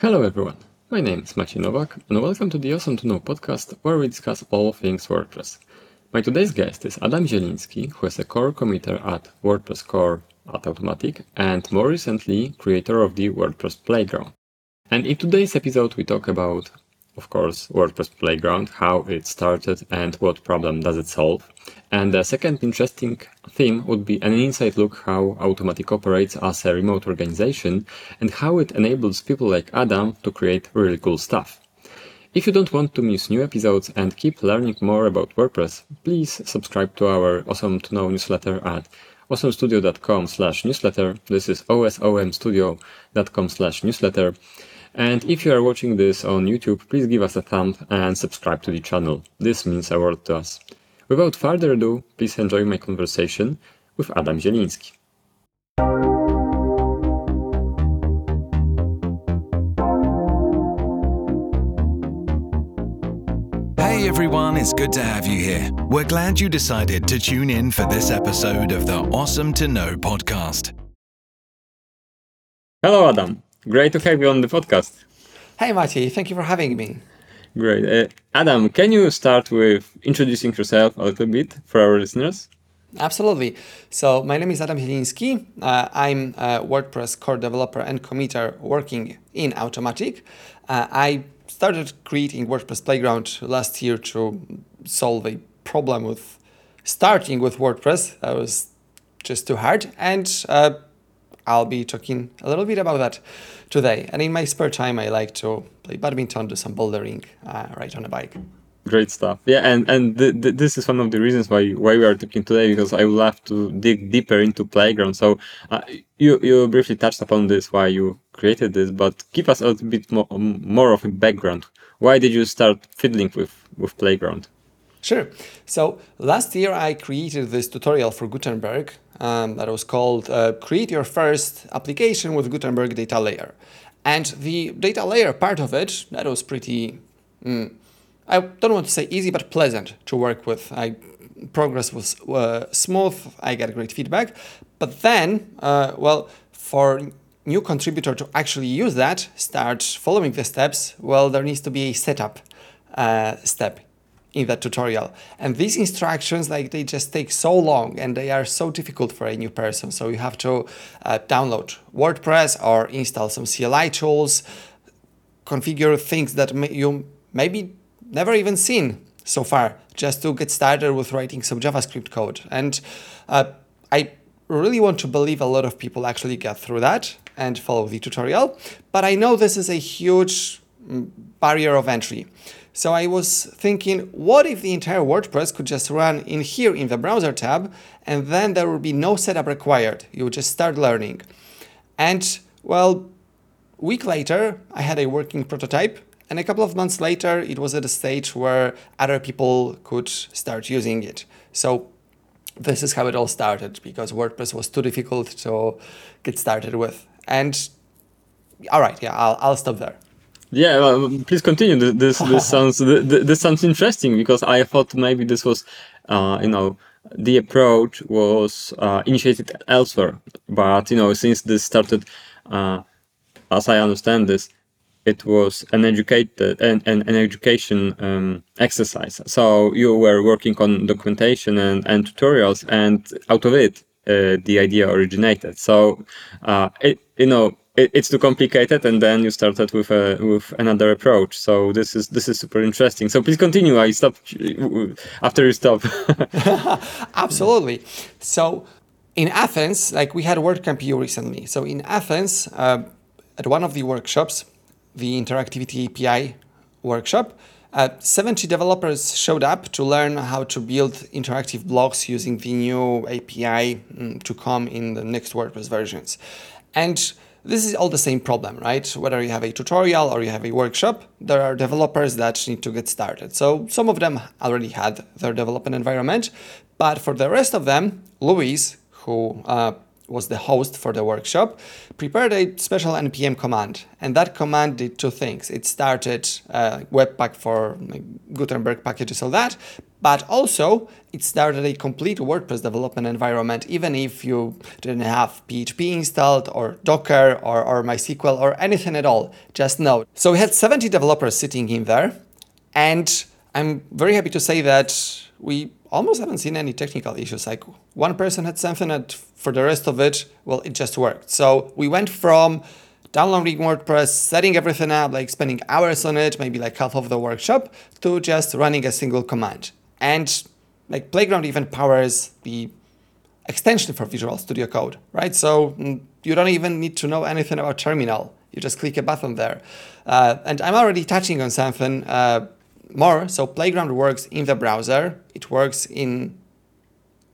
Hello everyone, my name is Maciej Nowak and welcome to the Osom to Know podcast where we discuss all things WordPress. My today's guest is Adam Zieliński, who is a core committer at WordPress Core at Automattic and more recently creator of the WordPress Playground. And in today's episode we talk about of course, WordPress Playground, how it started and what problem does it solve. And the second interesting theme would be an inside look how Automattic operates as a remote organization and how it enables people like Adam to create really cool stuff. If you don't want to miss new episodes and keep learning more about WordPress, please subscribe to our Osom to Know newsletter at osomstudio.com slash newsletter. This is osomstudio.com slash newsletter. And if you are watching this on YouTube, please give us a thumb and subscribe to the channel. This means a world to us. Without further ado, please enjoy my conversation with Adam Zieliński. Hey everyone, it's good to have you here. We're glad you decided to tune in for this episode of the Osom to Know podcast. Hello, Adam. Great to have you on the podcast. Hey, Maciej, thank you for having me. Great. Uh, Adam, can you start with introducing yourself a little bit for our listeners? Absolutely. So, my name is Adam Zieliński. Uh, I'm a WordPress core developer and committer working in Automattic. Uh, I started creating WordPress Playground last year to solve a problem with starting with WordPress. That was just too hard. And uh, I'll be talking a little bit about that today. And in my spare time, I like to play badminton, do some bouldering, uh, ride on a bike. Great stuff. Yeah, and and th- th- this is one of the reasons why why we are talking today because I would love to dig deeper into playground. So uh, you you briefly touched upon this why you created this, but give us a little bit more more of a background. Why did you start fiddling with with playground? Sure. So last year I created this tutorial for Gutenberg um, that was called uh, Create Your First Application with Gutenberg Data Layer. And the data layer part of it, that was pretty, mm, I don't want to say easy, but pleasant to work with. I, progress was uh, smooth, I got great feedback. But then, uh, well, for new contributor to actually use that, start following the steps, well, there needs to be a setup uh, step in that tutorial. And these instructions, like they just take so long and they are so difficult for a new person. So you have to uh, download WordPress or install some CLI tools, configure things that may, you maybe never even seen so far, just to get started with writing some JavaScript code. And uh, I really want to believe a lot of people actually get through that and follow the tutorial. But I know this is a huge mm, barrier of entry. So I was thinking, what if the entire WordPress could just run in here in the browser tab, and then there would be no setup required. You would just start learning. And well, week later, I had a working prototype, and a couple of months later, it was at a stage where other people could start using it. So this is how it all started because WordPress was too difficult to get started with. And all right, yeah, I'll, I'll stop there. Yeah, well, please continue. This this sounds this sounds interesting because I thought maybe this was, uh, you know, the approach was uh, initiated elsewhere, but you know, since this started, uh, as I understand this, it was an educated an, an, an education um, exercise. So you were working on documentation and, and tutorials, and out of it, uh, the idea originated. So, uh, it, you know, it, it's too complicated and then you started with a with another approach. So this is this is super interesting. So please continue. I stop after you stop. Absolutely. So in athens like we had wordcamp eu recently. So in athens uh, at one of the workshops the interactivity api workshop uh, 70 developers showed up to learn how to build interactive blocks using the new API mm, to come in the next WordPress versions. And this is all the same problem, right? Whether you have a tutorial or you have a workshop, there are developers that need to get started. So some of them already had their development environment, but for the rest of them, Luis, who uh, was the host for the workshop, prepared a special npm command, and that command did two things. It started uh, Webpack for like, Gutenberg packages, all that, but also it started a complete WordPress development environment, even if you didn't have PHP installed or Docker or, or MySQL or anything at all, just Node. So we had 70 developers sitting in there, and I'm very happy to say that we almost haven't seen any technical issues. Like one person had something, and for the rest of it, well, it just worked. So we went from downloading WordPress, setting everything up, like spending hours on it, maybe like half of the workshop, to just running a single command. And like Playground even powers the extension for Visual Studio Code, right? So mm, you don't even need to know anything about terminal. You just click a button there. Uh, and I'm already touching on something uh, more. So Playground works in the browser. It works in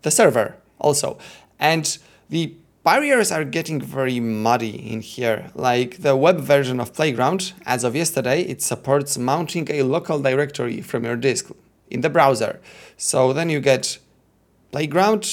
the server also. And the barriers are getting very muddy in here. Like the web version of Playground, as of yesterday, it supports mounting a local directory from your disk in the browser. So then you get Playground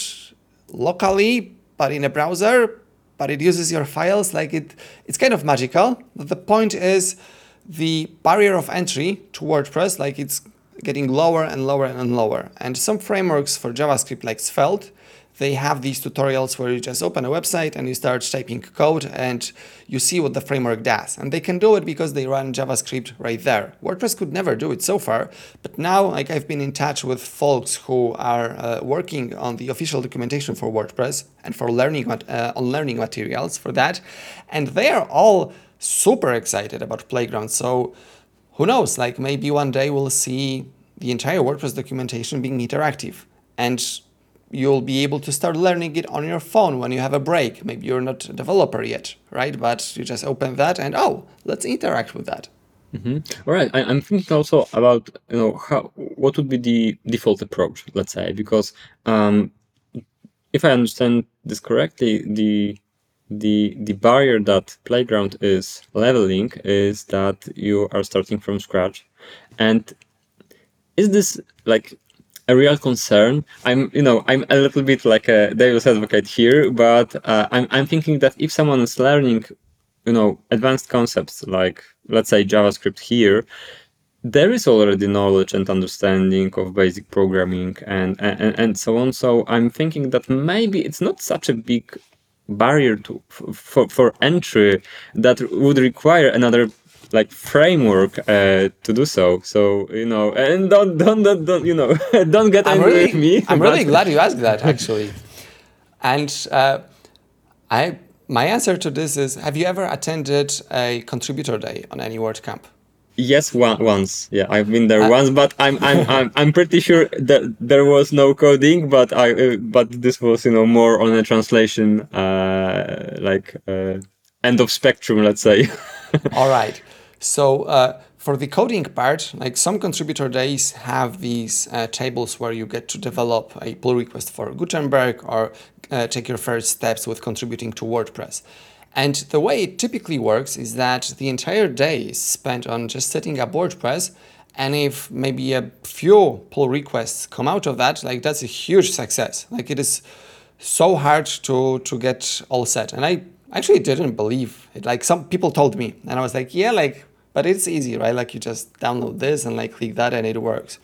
locally, but in a browser, but it uses your files like it it's kind of magical. But the point is the barrier of entry to WordPress, like it's getting lower and lower and lower. And some frameworks for JavaScript like Svelte they have these tutorials where you just open a website and you start typing code and you see what the framework does. And they can do it because they run JavaScript right there. WordPress could never do it so far, but now like I've been in touch with folks who are uh, working on the official documentation for WordPress and for learning uh, on learning materials for that, and they are all super excited about Playground. So who knows? Like maybe one day we'll see the entire WordPress documentation being interactive and you'll be able to start learning it on your phone when you have a break. Maybe you're not a developer yet, right? But you just open that and oh, let's interact with that. Mm-hmm. All right. I, am thinking also about you know how what would be the default approach, let's say, because um, if I understand this correctly, the the the barrier that playground is leveling is that you are starting from scratch, and is this like a real concern. I'm, you know, I'm a little bit like a devil's advocate here, but uh, I'm, I'm thinking that if someone is learning, you know, advanced concepts like, let's say, JavaScript here, there is already knowledge and understanding of basic programming and, and, and so on. So I'm thinking that maybe it's not such a big barrier to for, for entry that would require another like framework uh, to do so. So you know, and don't don't don't, don't you know don't get I'm angry really, with me. I'm really glad you asked that actually, and uh, I my answer to this is: Have you ever attended a contributor day on any WordCamp? Yes, one, once. Yeah, I've been there uh, once, but I'm I'm I'm I'm pretty sure that there was no coding, but I uh, but this was you know more on a translation, uh, like uh, end of spectrum, let's say. All right. So uh, for the coding part, like some contributor days have these uh, tables where you get to develop a pull request for Gutenberg or uh, take your first steps with contributing to WordPress. And the way it typically works is that the entire day is spent on just setting up WordPress. And if maybe a few pull requests come out of that, like that's a huge success. Like it is so hard to to get all set. And I actually didn't believe it. Like some people told me, and I was like, yeah, like but it's easy, right? Like you just download this and like click that and it works.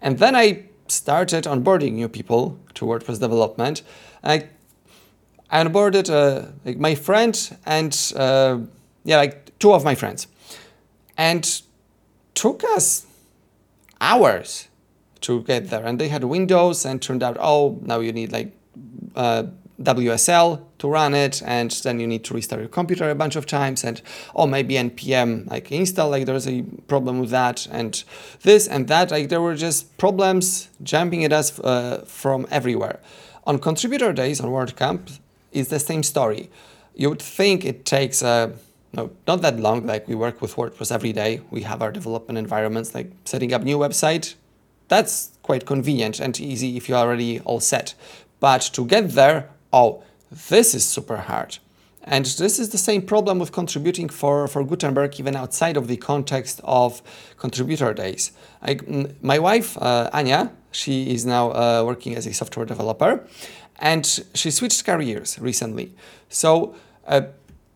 And then I started onboarding new people to WordPress development. I, I onboarded uh, like my friend and uh, yeah, like two of my friends, and took us hours to get there. And they had Windows, and turned out, oh, now you need like uh, WSL to run it, and then you need to restart your computer a bunch of times, and oh, maybe npm like install, like there's a problem with that, and this and that, like there were just problems jumping at us uh, from everywhere. On contributor days on WordCamp, it's the same story. You would think it takes uh, no, not that long. Like we work with WordPress every day. We have our development environments, like setting up new website. That's quite convenient and easy if you're already all set. But to get there, oh, this is super hard. And this is the same problem with contributing for, for Gutenberg, even outside of the context of contributor days. I, my wife, uh, Anya, she is now uh, working as a software developer. And she switched careers recently. So uh,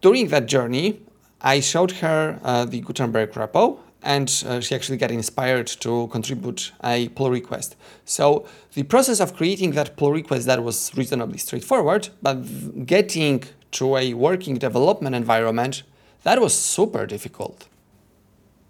during that journey, I showed her uh, the Gutenberg repo and uh, she actually got inspired to contribute a pull request. So the process of creating that pull request that was reasonably straightforward, but getting to a working development environment that was super difficult.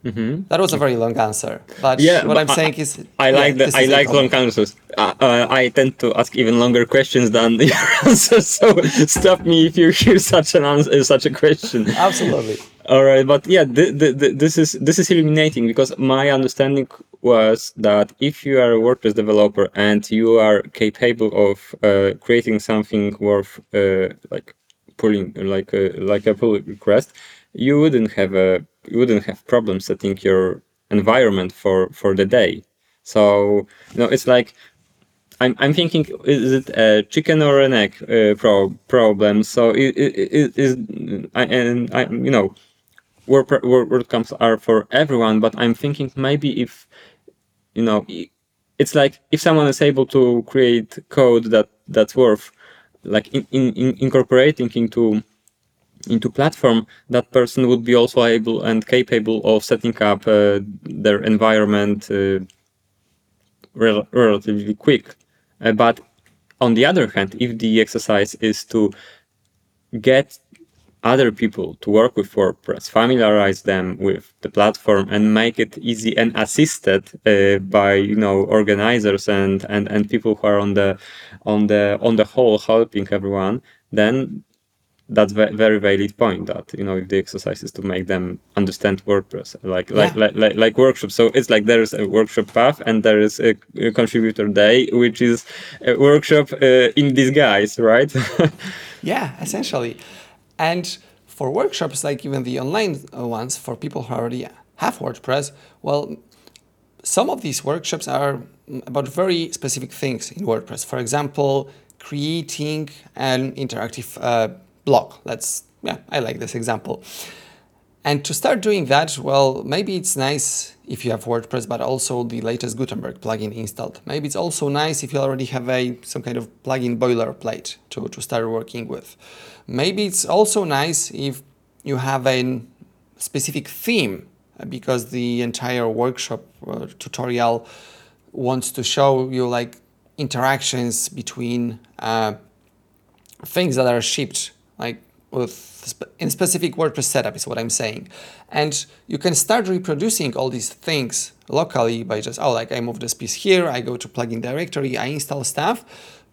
Mm-hmm. That was a very long answer, but Yeah, what but I'm I- saying is, I yeah, like the, this I like long answers. Uh, uh, I tend to ask even longer questions than your answers. So stop me if you hear such an answer, such a question. Absolutely. All right, but yeah, th- th- th- this is this is illuminating because my understanding was that if you are a WordPress developer and you are capable of uh, creating something worth uh, like pulling like a, like a pull request, you wouldn't have a you wouldn't have problems setting your environment for for the day. So you know, it's like I'm, I'm thinking, is it a chicken or an egg uh, pro- problem? So it, it, it is, I, and I, you know, word, WordCamps are for everyone, but I'm thinking maybe if, you know, it's like if someone is able to create code that that's worth, like in, in, in incorporating into into platform, that person would be also able and capable of setting up uh, their environment uh, rel- relatively quick. Uh, but on the other hand, if the exercise is to get other people to work with WordPress, familiarize them with the platform, and make it easy and assisted uh, by you know organizers and, and and people who are on the on the on the whole helping everyone, then that's a very valid point that you know if the exercise is to make them understand WordPress like like, Yeah. like like like workshop so it's like there is a workshop path and there is a, a contributor day which is a workshop uh, in disguise right Yeah, essentially. And for workshops, like even the online uh, ones, for people who already have WordPress, well, some of these workshops are mm, about very specific things in WordPress. For example, creating an interactive uh, blog. Let's, yeah, I like this example. And to start doing that, well, maybe it's nice if you have WordPress, but also the latest Gutenberg plugin installed. Maybe it's also nice if you already have a some kind of plugin boilerplate to, to start working with. Maybe it's also nice if you have a specific theme uh, because the entire workshop uh, tutorial wants to show you like interactions between uh, things that are shipped like with in specific WordPress setup is what I'm saying. And you can start reproducing all these things locally by just, oh, like I move this piece here, I go to plugin directory, I install stuff.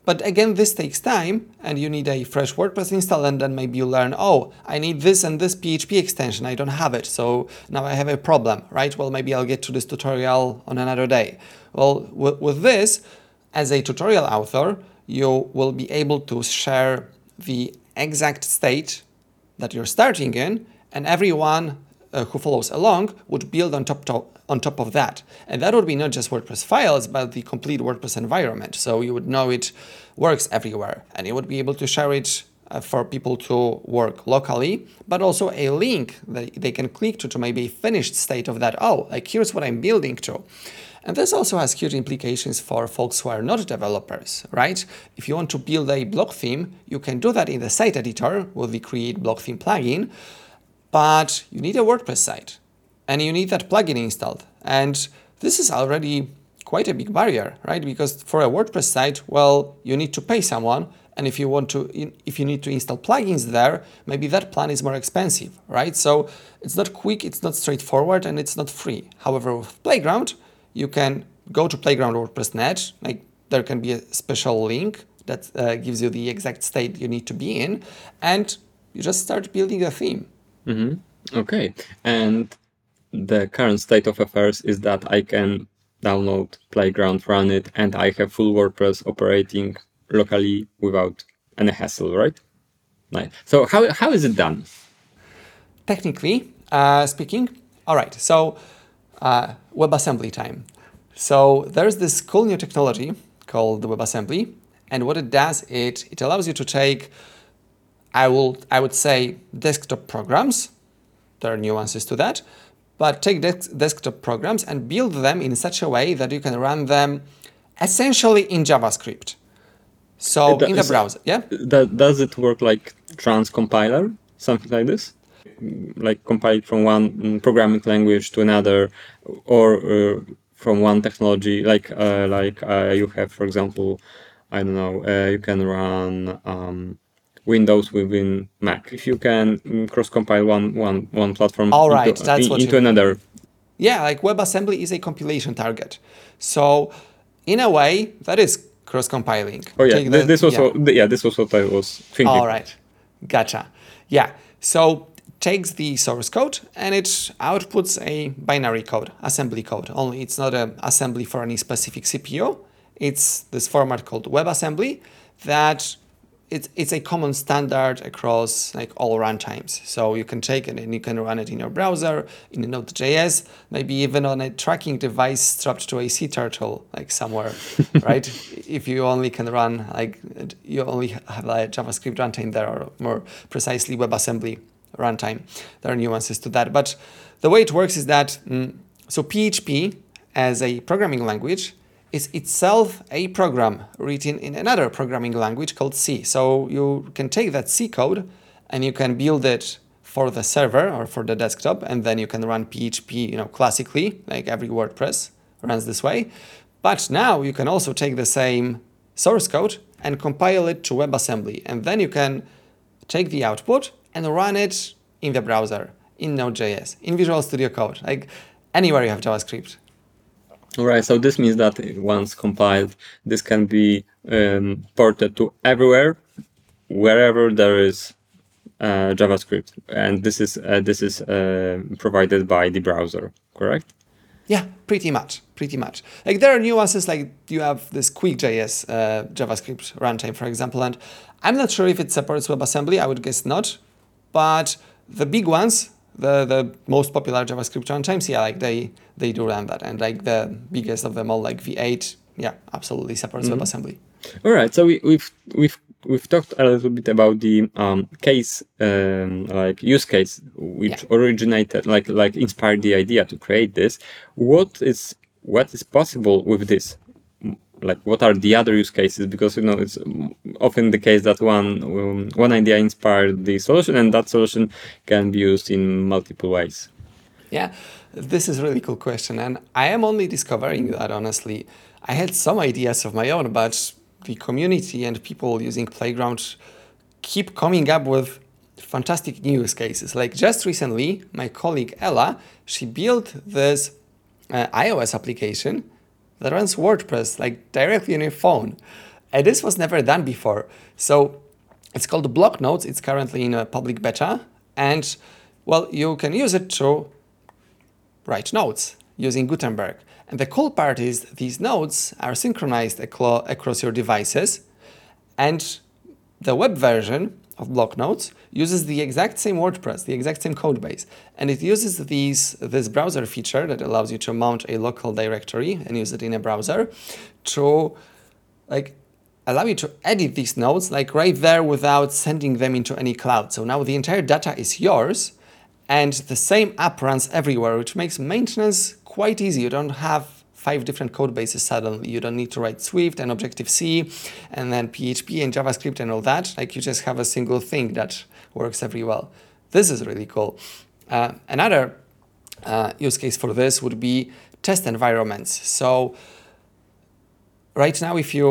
But again, this takes time and you need a fresh WordPress install and then maybe you learn, oh, I need this and this PHP extension, I don't have it. So now I have a problem, right? Well, maybe I'll get to this tutorial on another day. Well, with this, as a tutorial author, you will be able to share the exact state that you're starting in, and everyone uh, who follows along would build on top, to- on top of that. And that would be not just WordPress files, but the complete WordPress environment. So you would know it works everywhere, and you would be able to share it uh, for people to work locally, but also a link that they can click to to maybe a finished state of that. Oh, like here's what I'm building to. And this also has huge implications for folks who are not developers, right? If you want to build a block theme, you can do that in the site editor with the Create block Theme plugin, but you need a WordPress site and you need that plugin installed. And this is already quite a big barrier, right? Because for a WordPress site, well, you need to pay someone. And if you want to, if you need to install plugins there, maybe that plan is more expensive, right? So it's not quick, it's not straightforward, and it's not free. However, with Playground, you can go to Playground WordPress.net. Like there can be a special link that uh, gives you the exact state you need to be in, and you just start building a theme. okay and the current state of affairs is that i can download playground run it and i have full wordpress operating locally without any hassle right Nice. so how, how is it done technically uh, speaking. All right, so uh, WebAssembly time. So there's this cool new technology called the WebAssembly, and what it does, it it allows you to take, I will I would say desktop programs. There are nuances to that, but take des- desktop programs and build them in such a way that you can run them essentially in JavaScript. So in the browser, yeah. That, does it work like transcompiler, something like this? Like compile it from one mm, programming language to another, or uh, from one technology, like uh, like uh, you have, for example, I don't know, uh, you can run um, Windows within Mac. If you can cross compile one one one platform All into, that's in- what into another, Yeah, like WebAssembly is a compilation target. So in a way, that is cross-compiling. oh yeah, Take thi- the- this was yeah. what, yeah, this was what I was thinking. All right, gotcha. Yeah, so takes the source code and it outputs a binary code, assembly code. Only it's not an assembly for any specific CPU. It's this format called WebAssembly that it's, it's a common standard across like all runtimes. So you can take it and you can run it in your browser, in Node.js, maybe even on a tracking device strapped to a sea turtle, like somewhere, right? If you only can run like you only have a JavaScript runtime there, or more precisely WebAssembly runtime. There are nuances to that, but the way it works is that mm, so PHP as a programming language is itself a program written in another programming language called C. So you can take that C code and you can build it for the server or for the desktop, and then you can run PHP, you know, classically, like every WordPress runs this way. But now you can also take the same source code and compile it to WebAssembly, and then you can take the output and run it in the browser, in Node.js, in Visual Studio Code, like anywhere you have JavaScript. All right, so this means that once compiled, this can be um, ported to everywhere, wherever there is uh, JavaScript, and this is uh, this is uh, provided by the browser, correct? Yeah, pretty much, pretty much. Like there are nuances, like you have this QuickJS uh, JavaScript runtime, for example, and I'm not sure if it supports WebAssembly. I would guess not, but the big ones, the the most popular JavaScript runtimes, yeah, like they they do run that, and like the biggest of them all, like V8, yeah, absolutely supports WebAssembly. All right, so we, we've we've we've talked a little bit about the um, case, um, like use case, which Yeah. originated, like like inspired the idea to create this. What is what is possible with this? Like, what are the other use cases? Because you know, it's often the case that one um, one idea inspired the solution, and that solution can be used in multiple ways. Yeah, this is a really cool question, and I am only discovering that honestly. I had some ideas of my own, but the community and people using Playground keep coming up with fantastic new use cases. Like just recently, my colleague Ella, she built this uh, iOS application that runs WordPress like directly on your phone, and this was never done before. So it's called Block Notes. It's currently in a public beta, and well, you can use it to write notes using Gutenberg. And the cool part is these notes are synchronized across your devices, and the web version of Block Notes uses the exact same WordPress, the exact same code base, and it uses these this browser feature that allows you to mount a local directory and use it in a browser to like allow you to edit these nodes like right there without sending them into any cloud. So now the entire data is yours and the same app runs everywhere, which makes maintenance quite easy. You don't have five different code bases suddenly. You don't need to write Swift and Objective-C and then PHP and JavaScript and all that. Like you just have a single thing that works every well. This is really cool. Uh, another uh, use case for this would be test environments. So right now, if you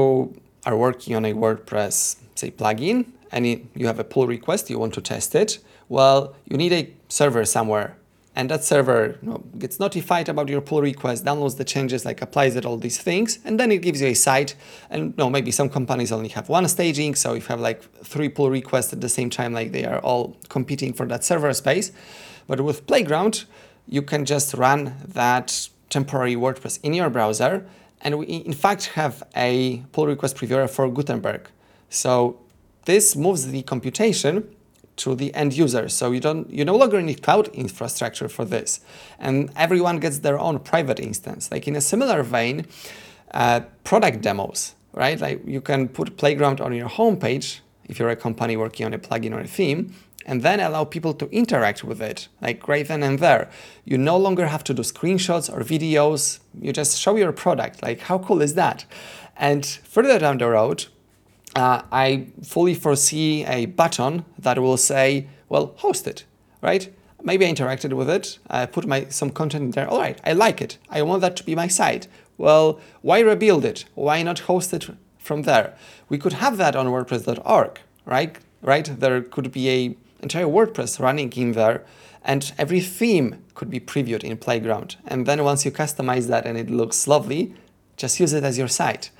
are working on a WordPress, say, plugin, and you have a pull request, you want to test it, well, you need a server somewhere. And that server you know, gets notified about your pull request, downloads the changes, like applies it, all these things, and then it gives you a site. And no, maybe some companies only have one staging, so if you have like three pull requests at the same time, like they are all competing for that server space. But with Playground, you can just run that temporary WordPress in your browser. And we, in fact, have a pull request previewer for Gutenberg. So this moves the computation to the end user. So you don't you no longer need cloud infrastructure for this, and everyone gets their own private instance. Like in a similar vein, uh, product demos, right? Like you can put Playground on your homepage if you're a company working on a plugin or a theme, and then allow people to interact with it, like right then and there. You no longer have to do screenshots or videos. You just show your product. Like how cool is that? And further down the road, uh, I fully foresee a button that will say, well, host it, right? Maybe I interacted with it, I put my some content in there. All right, I like it. I want that to be my site. Well, why rebuild it? Why not host it from there? We could have that on WordPress.org, right? Right? There could be a entire WordPress running in there, and every theme could be previewed in Playground. And then once you customize that and it looks lovely, just use it as your site.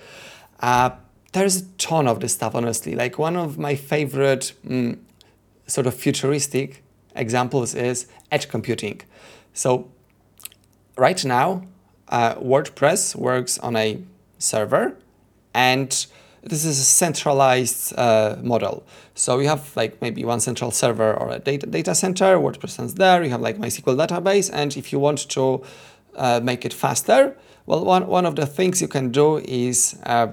Uh, there's a ton of this stuff, honestly. Like one of my favorite mm, sort of futuristic examples is edge computing. So right now, uh, WordPress works on a server, and this is a centralized uh, model. So you have like maybe one central server or a data data center. WordPress stands there. You have like MySQL database, and if you want to uh, make it faster, well, one one of the things you can do is uh,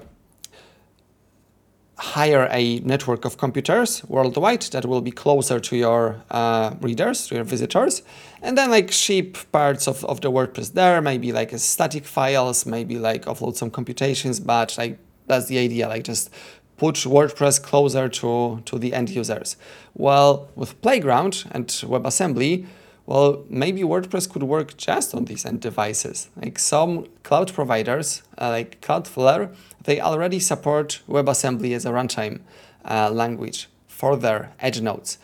hire a network of computers worldwide that will be closer to your uh, readers, to your visitors, and then like ship parts of, of the WordPress there, maybe like static files, maybe like offload some computations, but like that's the idea, like just put WordPress closer to, to the end users. Well, with Playground and WebAssembly, well, maybe WordPress could work just on these end devices. Like some cloud providers, uh, like Cloudflare, they already support WebAssembly as a runtime uh, language for their edge nodes.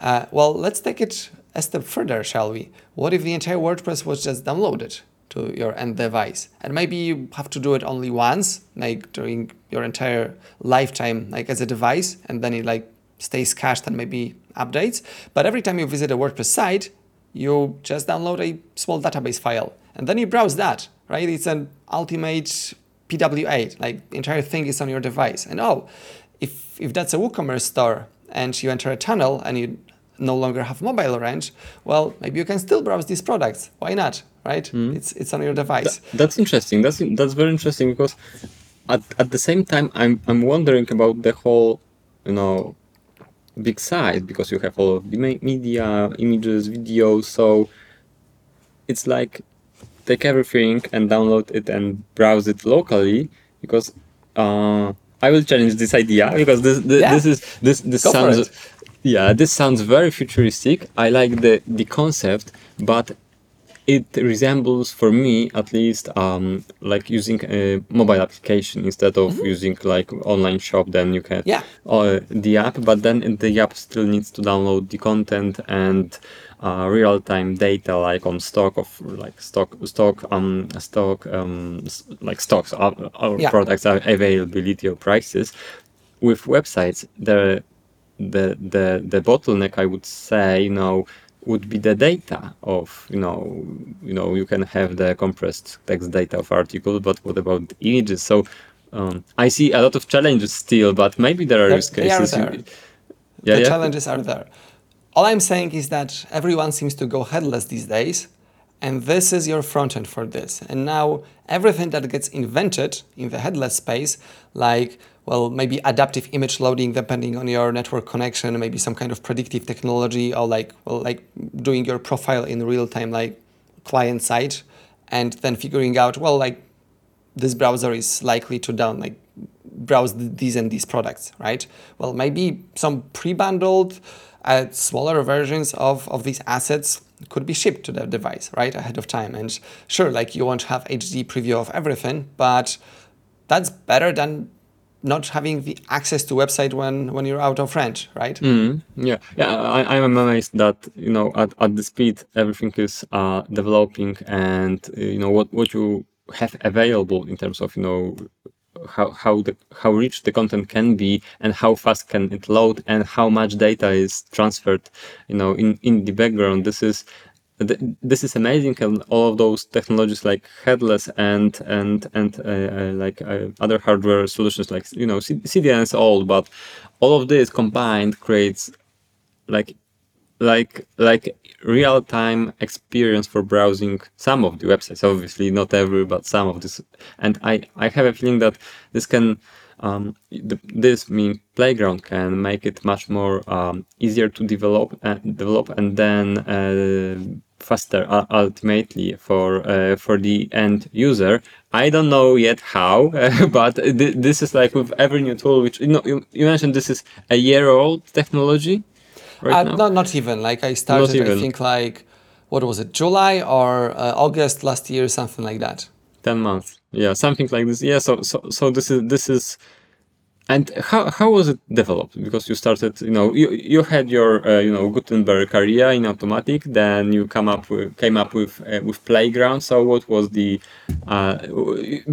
Uh, well, let's take it a step further, shall we? What if the entire WordPress was just downloaded to your end device? And maybe you have to do it only once, like during your entire lifetime, like as a device, and then it like stays cached and maybe updates. But every time you visit a WordPress site, you just download a small database file and then you browse that, right? It's an ultimate PWA, like the entire thing is on your device. And oh, if, if that's a WooCommerce store and you enter a tunnel and you no longer have mobile range, well, maybe you can still browse these products. Why not, right? Mm. It's, it's on your device. Th- that's interesting. That's, that's very interesting because at, at the same time, I'm, I'm wondering about the whole, you know, big size because you have all of the media, images, videos. So it's like take everything and download it and browse it locally because uh, I will challenge this idea because this this, yeah. this is this this Go sounds yeah this sounds very futuristic. I like the the concept, but it resembles for me at least um, like using a mobile application instead of mm-hmm. using like online shop then you can yeah. uh, the app but then the app still needs to download the content and uh, real-time data like on stock of like stock stock um stock um like stocks of yeah. products availability or prices with websites the the the the bottleneck i would say you know would be the data of you know you know you can have the compressed text data of article but what about the images so um, i see a lot of challenges still but maybe there are use cases are there. yeah, the yeah? challenges are there all i'm saying is that everyone seems to go headless these days and this is your front end for this and now everything that gets invented in the headless space like well, maybe adaptive image loading depending on your network connection, maybe some kind of predictive technology, or like well, like doing your profile in real time, like client side, and then figuring out well, like this browser is likely to down like browse these and these products, right? Well, maybe some pre-bundled, uh, smaller versions of of these assets could be shipped to the device right ahead of time. And sure, like you won't have HD preview of everything, but that's better than not having the access to website when when you're out of range, right? Mm, yeah, yeah. I, I'm amazed that you know at, at the speed everything is uh, developing, and uh, you know what what you have available in terms of you know how how the how rich the content can be and how fast can it load and how much data is transferred you know in in the background this is this is amazing and all of those technologies like headless and and and uh, uh, like uh, other hardware solutions like you know cdn is old but all of this combined creates like like like real time experience for browsing some of the websites. Obviously not every but some of this. And i i have a feeling that this can um, this mean playground can make it much more um, easier to develop and develop and then uh, faster uh, ultimately for uh, for the end user. I don't know yet how, but th- this is like with every new tool. Which you know, you, you mentioned this is a year old technology, right Uh, now. not, not even. Like I started. I think like, what was it, July or uh, August last year, something like that. 10 months yeah something like this yeah so so, so this is this is and how, how was it developed because you started you know you, you had your uh, you know gutenberg career in Automattic then you come up with came up with uh, with playground so what was the uh,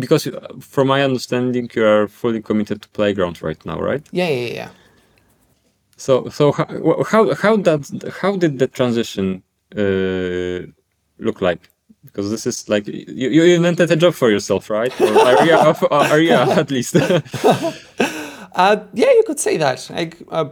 because uh, from my understanding you are fully committed to playground right now right Yeah, yeah, yeah. so so how how how that how did the transition uh, look like? Because this is like you, you invented a job for yourself, right? Or area of or area at least. Uh, yeah, you could say that. Like, uh,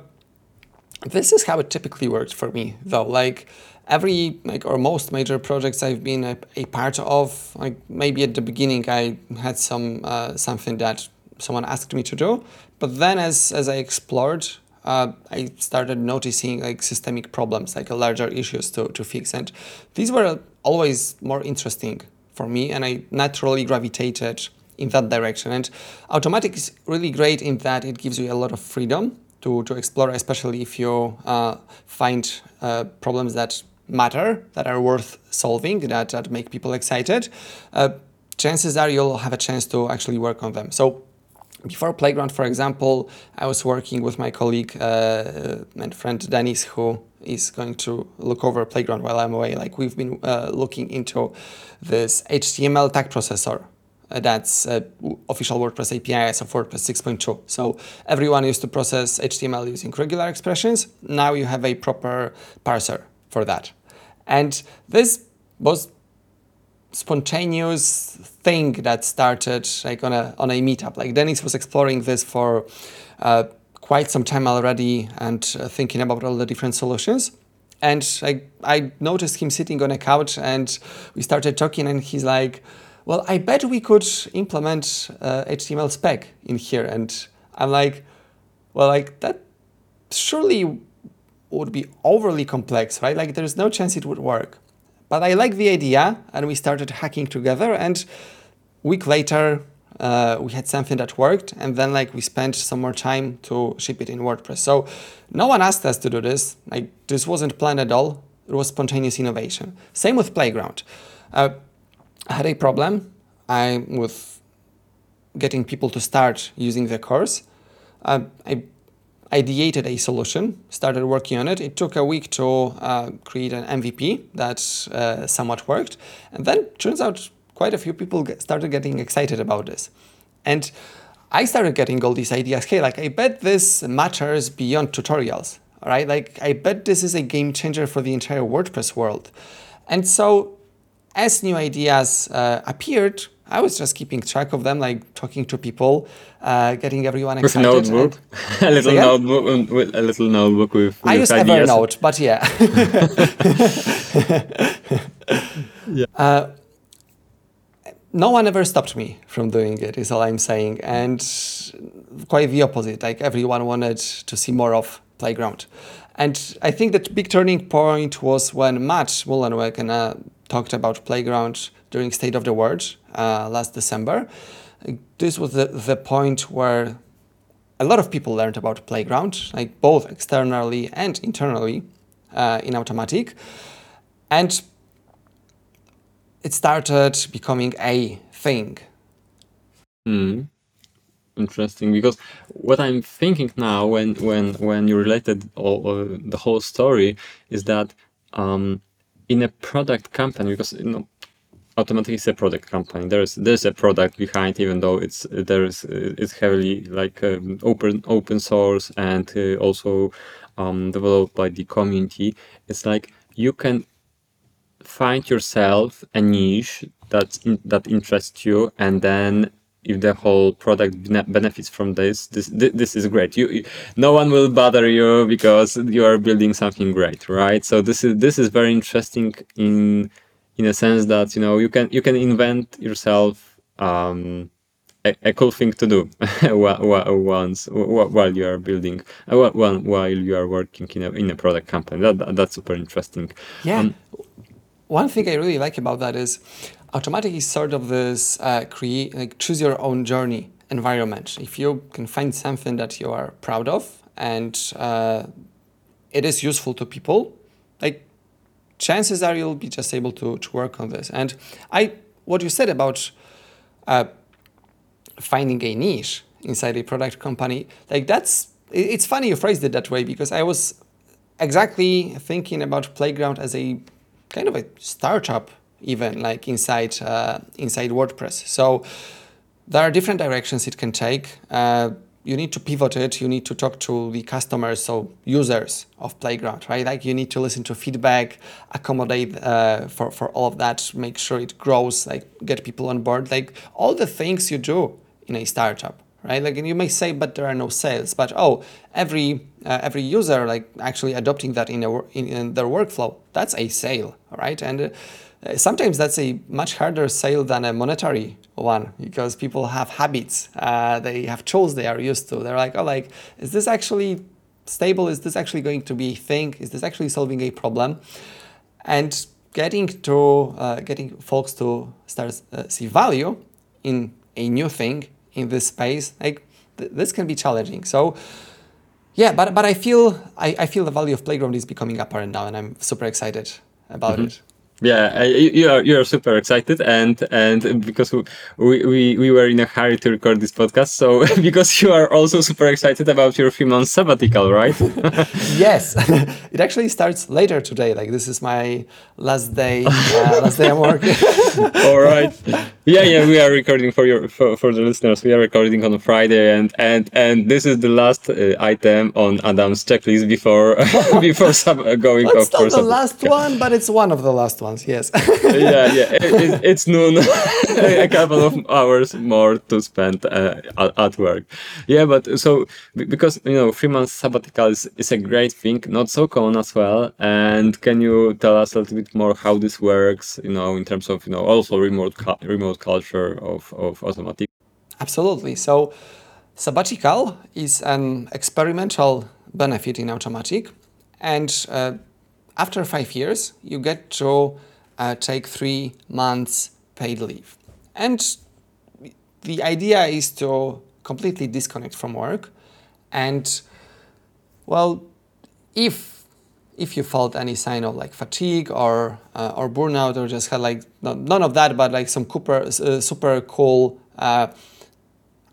this is how it typically works for me, though. Like, every like or most major projects I've been a, a part of, like maybe at the beginning I had some uh, something that someone asked me to do, but then as as I explored, uh, I started noticing like systemic problems, like larger issues to to fix, and these were always more interesting for me, and I naturally gravitated in that direction. And Automattic is really great in that it gives you a lot of freedom to, to explore, especially if you uh, find uh, problems that matter, that are worth solving, that, that make people excited. Uh, chances are you'll have a chance to actually work on them. So before Playground, for example, I was working with my colleague uh, and friend Dennis, who is going to look over Playground while I'm away. Like we've been uh, looking into this HTML tag processor. Uh, that's uh, official WordPress APIs of WordPress 6.2. So everyone used to process HTML using regular expressions. Now you have a proper parser for that. And this was spontaneous thing that started like on a on a meetup. Like Dennis was exploring this for uh, quite some time already and uh, thinking about all the different solutions. And I I noticed him sitting on a couch and we started talking and he's like, "Well, I bet we could implement uh, HTML spec in here." And I'm like, "Well, like that surely would be overly complex, right? Like there's no chance it would work." But I like the idea, and we started hacking together. And week later, uh, we had something that worked, and then like we spent some more time to ship it in WordPress. So no one asked us to do this. Like this wasn't planned at all. It was spontaneous innovation. Same with Playground. Uh, I had a problem. I with getting people to start using the course. Uh, I ideated a solution, started working on it. It took a week to uh, create an MVP that uh, somewhat worked. And then turns out quite a few people get, started getting excited about this. And I started getting all these ideas. Hey, like, I bet this matters beyond tutorials, right? Like, I bet this is a game changer for the entire WordPress world. And so, as new ideas uh, appeared, I was just keeping track of them, like talking to people, uh, getting everyone with a excited. notebook, and- a little Say again? notebook, um, with a little notebook with. I with use ideas. Evernote, but yeah. Uh, no one ever stopped me from doing it, is all I'm saying. And quite the opposite. Like everyone wanted to see more of Playground. And I think that big turning point was when Matt Mullenweg uh, talked about Playground during State of the Word uh, last December. This was the, the point where a lot of people learned about Playground, like both externally and internally uh, in Automattic. And it started becoming a thing. Hmm. Interesting, because what I'm thinking now, when when when you related all, uh, the whole story, is that um, in a product company, because you know, Automattic is a product company. There's there's a product behind, even though it's there's it's heavily like um, open open source and uh, also um, developed by the community. It's like you can find yourself a niche that that interests you and then if the whole product benefits from this this this is great. You, you no one will bother you because you are building something great right? So this is this is very interesting in in a sense that you know you can you can invent yourself um a, a cool thing to do once while you are building uh, while while you are working in a in a product company. That, that- that's super interesting. Yeah. Um, one thing I really like about that is Automattic is sort of this uh, create like choose your own journey environment. If you can find something that you are proud of and uh, it is useful to people, like chances are you'll be just able to, to work on this. And I, what you said about uh, finding a niche inside a product company, like that's, it's funny you phrased it that way because I was exactly thinking about Playground as a kind of a startup even like inside uh, inside WordPress. So there are different directions it can take. Uh, you need to pivot it. You need to talk to the customers, so users of Playground, right? Like you need to listen to feedback, accommodate uh, for for all of that, make sure it grows, like get people on board, like all the things you do in a startup, right? Like and you may say, but there are no sales, but oh, every uh, every user like actually adopting that in, a, in, in their workflow, that's a sale, right? And uh, sometimes that's a much harder sale than a monetary one because people have habits uh, they have tools they are used to. They're like oh like is this actually stable? Is this actually going to be a thing? Is this actually solving a problem? And getting to uh, getting folks to start uh, see value in a new thing in this space like th- this can be challenging. So yeah but but i feel I, I feel the value of playground is becoming apparent now and i'm super excited about mm-hmm. it yeah, you are you are super excited, and and because we, we we were in a hurry to record this podcast, so because you are also super excited about your three months sabbatical, right? yes, it actually starts later today. Like this is my last day, uh, last day I'm working. All right. Yeah, yeah, we are recording for your for, for the listeners. We are recording on Friday, and and and this is the last uh, item on Adam's checklist before before sub, going well, off. It's not the last one, but it's one of the last ones. Yes. yeah, yeah. It, it, it's noon. a couple of hours more to spend uh, at, work. Yeah, but so because you know three months sabbatical is, is a great thing, not so common as well. And can you tell us a little bit more how this works? You know, in terms of you know also remote remote culture of of Automattic. Absolutely. So sabbatical is an experimental benefit in Automattic, and uh, after five years, you get to uh, take three months paid leave. And the idea is to completely disconnect from work. And well, if if you felt any sign of like fatigue or uh, or burnout or just had like none of that, but like some super uh, super cool uh,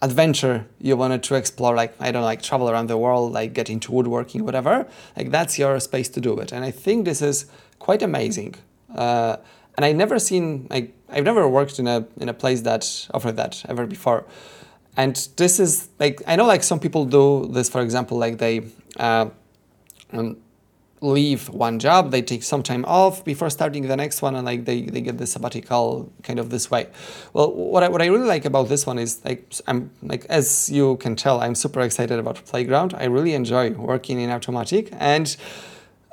adventure you wanted to explore, like I don't know, like travel around the world, like get into woodworking, whatever, like that's your space to do it. And I think this is quite amazing. Uh, and I never seen like I've never worked in a in a place that offered that ever before. And this is like I know like some people do this, for example, like they. Uh, um, leave one job, they take some time off before starting the next one, and like they, they get the sabbatical kind of this way. Well, what I, what I really like about this one is like I'm like as you can tell, I'm super excited about Playground. I really enjoy working in Automattic, and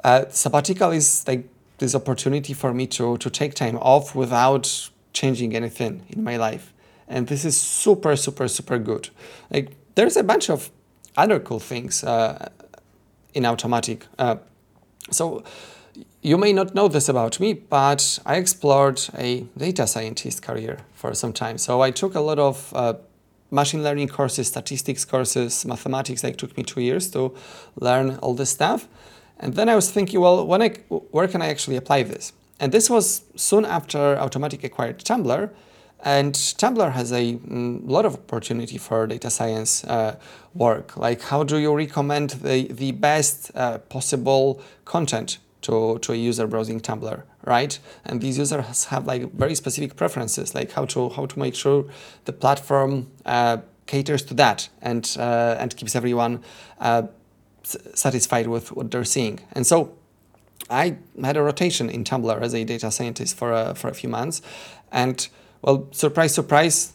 uh, sabbatical is like this opportunity for me to to take time off without changing anything in my life, and this is super super super good. Like there's a bunch of other cool things. Uh, in Automattic. Uh, so you may not know this about me, but I explored a data scientist career for some time. So I took a lot of uh, machine learning courses, statistics courses, mathematics. Like took me two years to learn all this stuff. And then I was thinking, well, when I, where can I actually apply this? And this was soon after Automattic acquired Tumblr. And Tumblr has a mm, lot of opportunity for data science uh, work. Like, how do you recommend the, the best uh, possible content to, to a user browsing Tumblr, right? And these users have like very specific preferences, like how to how to make sure the platform uh, caters to that and uh, and keeps everyone uh, satisfied with what they're seeing. And so I had a rotation in Tumblr as a data scientist for a, for a few months, and well, surprise, surprise,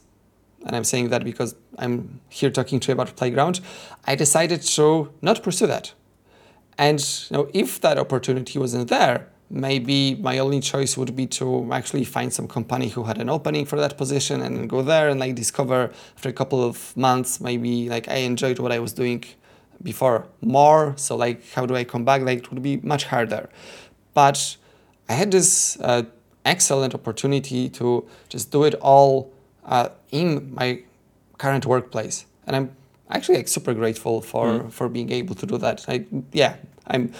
and I'm saying that because I'm here talking to you about Playground, I decided to not pursue that. And you know, if that opportunity wasn't there, maybe my only choice would be to actually find some company who had an opening for that position and go there and like discover after a couple of months, maybe like I enjoyed what I was doing before more. So like, how do I come back? Like, it would be much harder. But I had this uh, excellent opportunity to just do it all uh, in my current workplace, and I'm actually like super grateful for Mm. for being able to do that. I, yeah, I'm.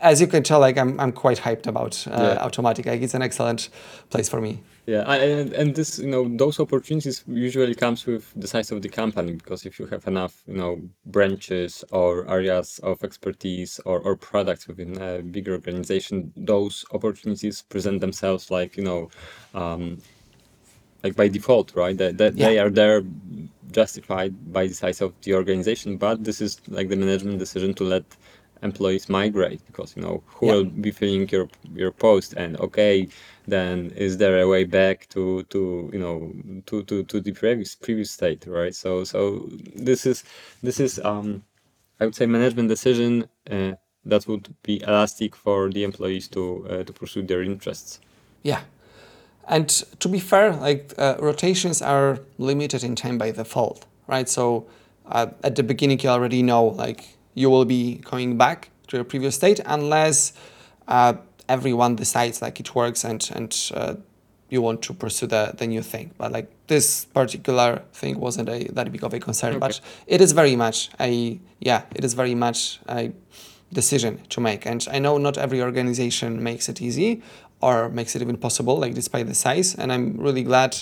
As you can tell, like I'm, I'm quite hyped about uh, Yeah. Automattic. Like it's an excellent place for me. Yeah, I, and, and this, you know, those opportunities usually comes with the size of the company because if you have enough, you know, branches or areas of expertise or, or products within a bigger organization, those opportunities present themselves like, you know, um, like by default, right? That, that they are there justified by the size of the organization, but this is like the management decision to let employees migrate because you know who Yeah. will be filling your your post and okay then is there a way back to to you know to to, to the previous previous state right so so this is this is um i would say management decision uh, that would be elastic for the employees to uh, to pursue their interests Yeah. And to be fair, like uh, rotations are limited in time by default, right? So uh, at the beginning, you already know like you will be coming back to your previous state unless uh, everyone decides like it works and and uh, you want to pursue the, the new thing. But like this particular thing wasn't a that big of a concern. But it is very much a yeah, it is very much a decision to make. And I know not every organization makes it easy or makes it even possible, like despite the size. And I'm really glad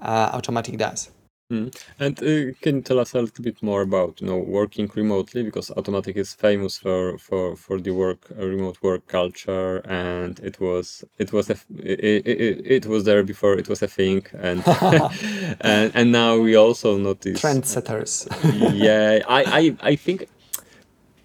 uh, Automattic does. Mm. And uh, can you tell us a little bit more about you know working remotely because Automattic is famous for for for the work uh, remote work culture and it was it was a it, it, it was there before it was a thing and and and now we also notice Trendsetters. yeah I I I think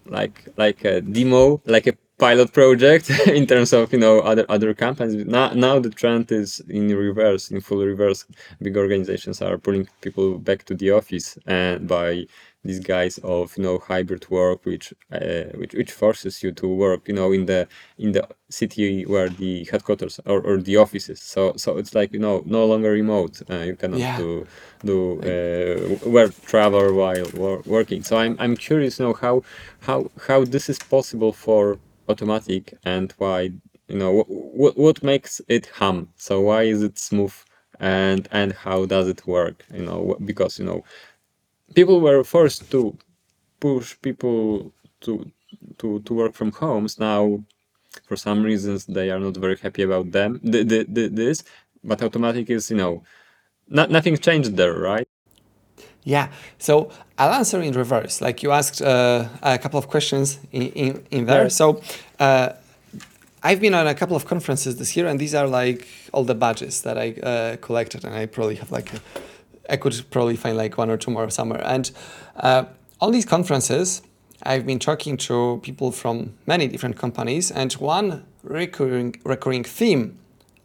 like like a demo like a pilot project in terms of you know other other companies. Now now the trend is in reverse in full reverse. Big organizations are pulling people back to the office and by these guys of you know hybrid work which uh, which which forces you to work you know in the in the city where the headquarters or, or the offices. So so it's like you know no longer remote uh, you cannot Yeah. do do uh, work travel while wor- working. So i'm i'm curious you know how how how this is possible for Automattic and why you know what what makes it hum? So why is it smooth? And and how does it work? You know because you know people were forced to push people to to to work from homes. Now for some reasons they are not very happy about them the, the, this but Automattic is you know not, nothing changed there right Yeah, so I'll answer in reverse. Like you asked uh, a couple of questions in, in, in there. Yeah. So uh, I've been on a couple of conferences this year, and these are like all the badges that I uh, collected, and I probably have like, a, I could probably find like one or two more somewhere. And uh, on these conferences, I've been talking to people from many different companies, and one recurring recurring theme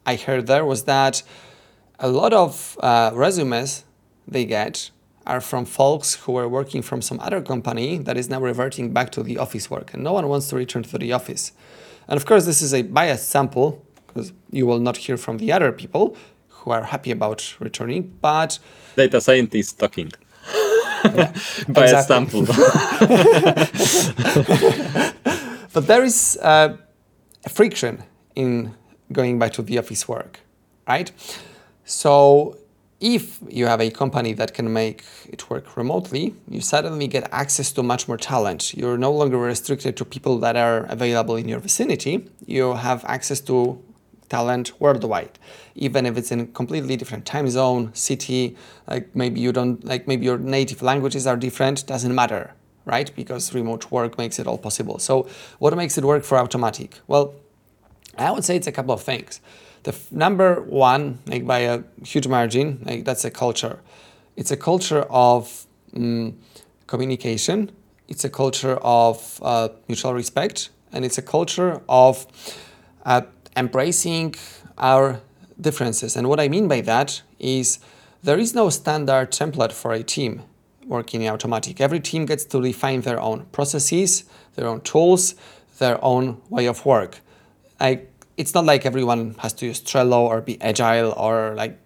I heard there was that a lot of uh, resumes they get are from folks who were working from some other company that is now reverting back to the office work, and no one wants to return to the office. And of course, this is a biased sample because you will not hear from the other people who are happy about returning, but data scientist talking by a sample But there is uh, a friction in going back to the office work, right? So if you have a company that can make it work remotely, you suddenly get access to much more talent. You're no longer restricted to people that are available in your vicinity. You have access to talent worldwide even if it's in a completely different time zone city like maybe you don't like maybe your native languages are different doesn't matter right because remote work makes it all possible so what makes it work for Automattic well i would say it's a couple of things the f- number one like by a huge margin like that's a culture it's a culture of mm, communication it's a culture of uh, mutual respect and it's a culture of uh, embracing our differences. And what I mean by that is there is no standard template for a team working in Automattic. Every team gets to define their own processes, their own tools, their own way of work. I, it's not like everyone has to use Trello or be agile or like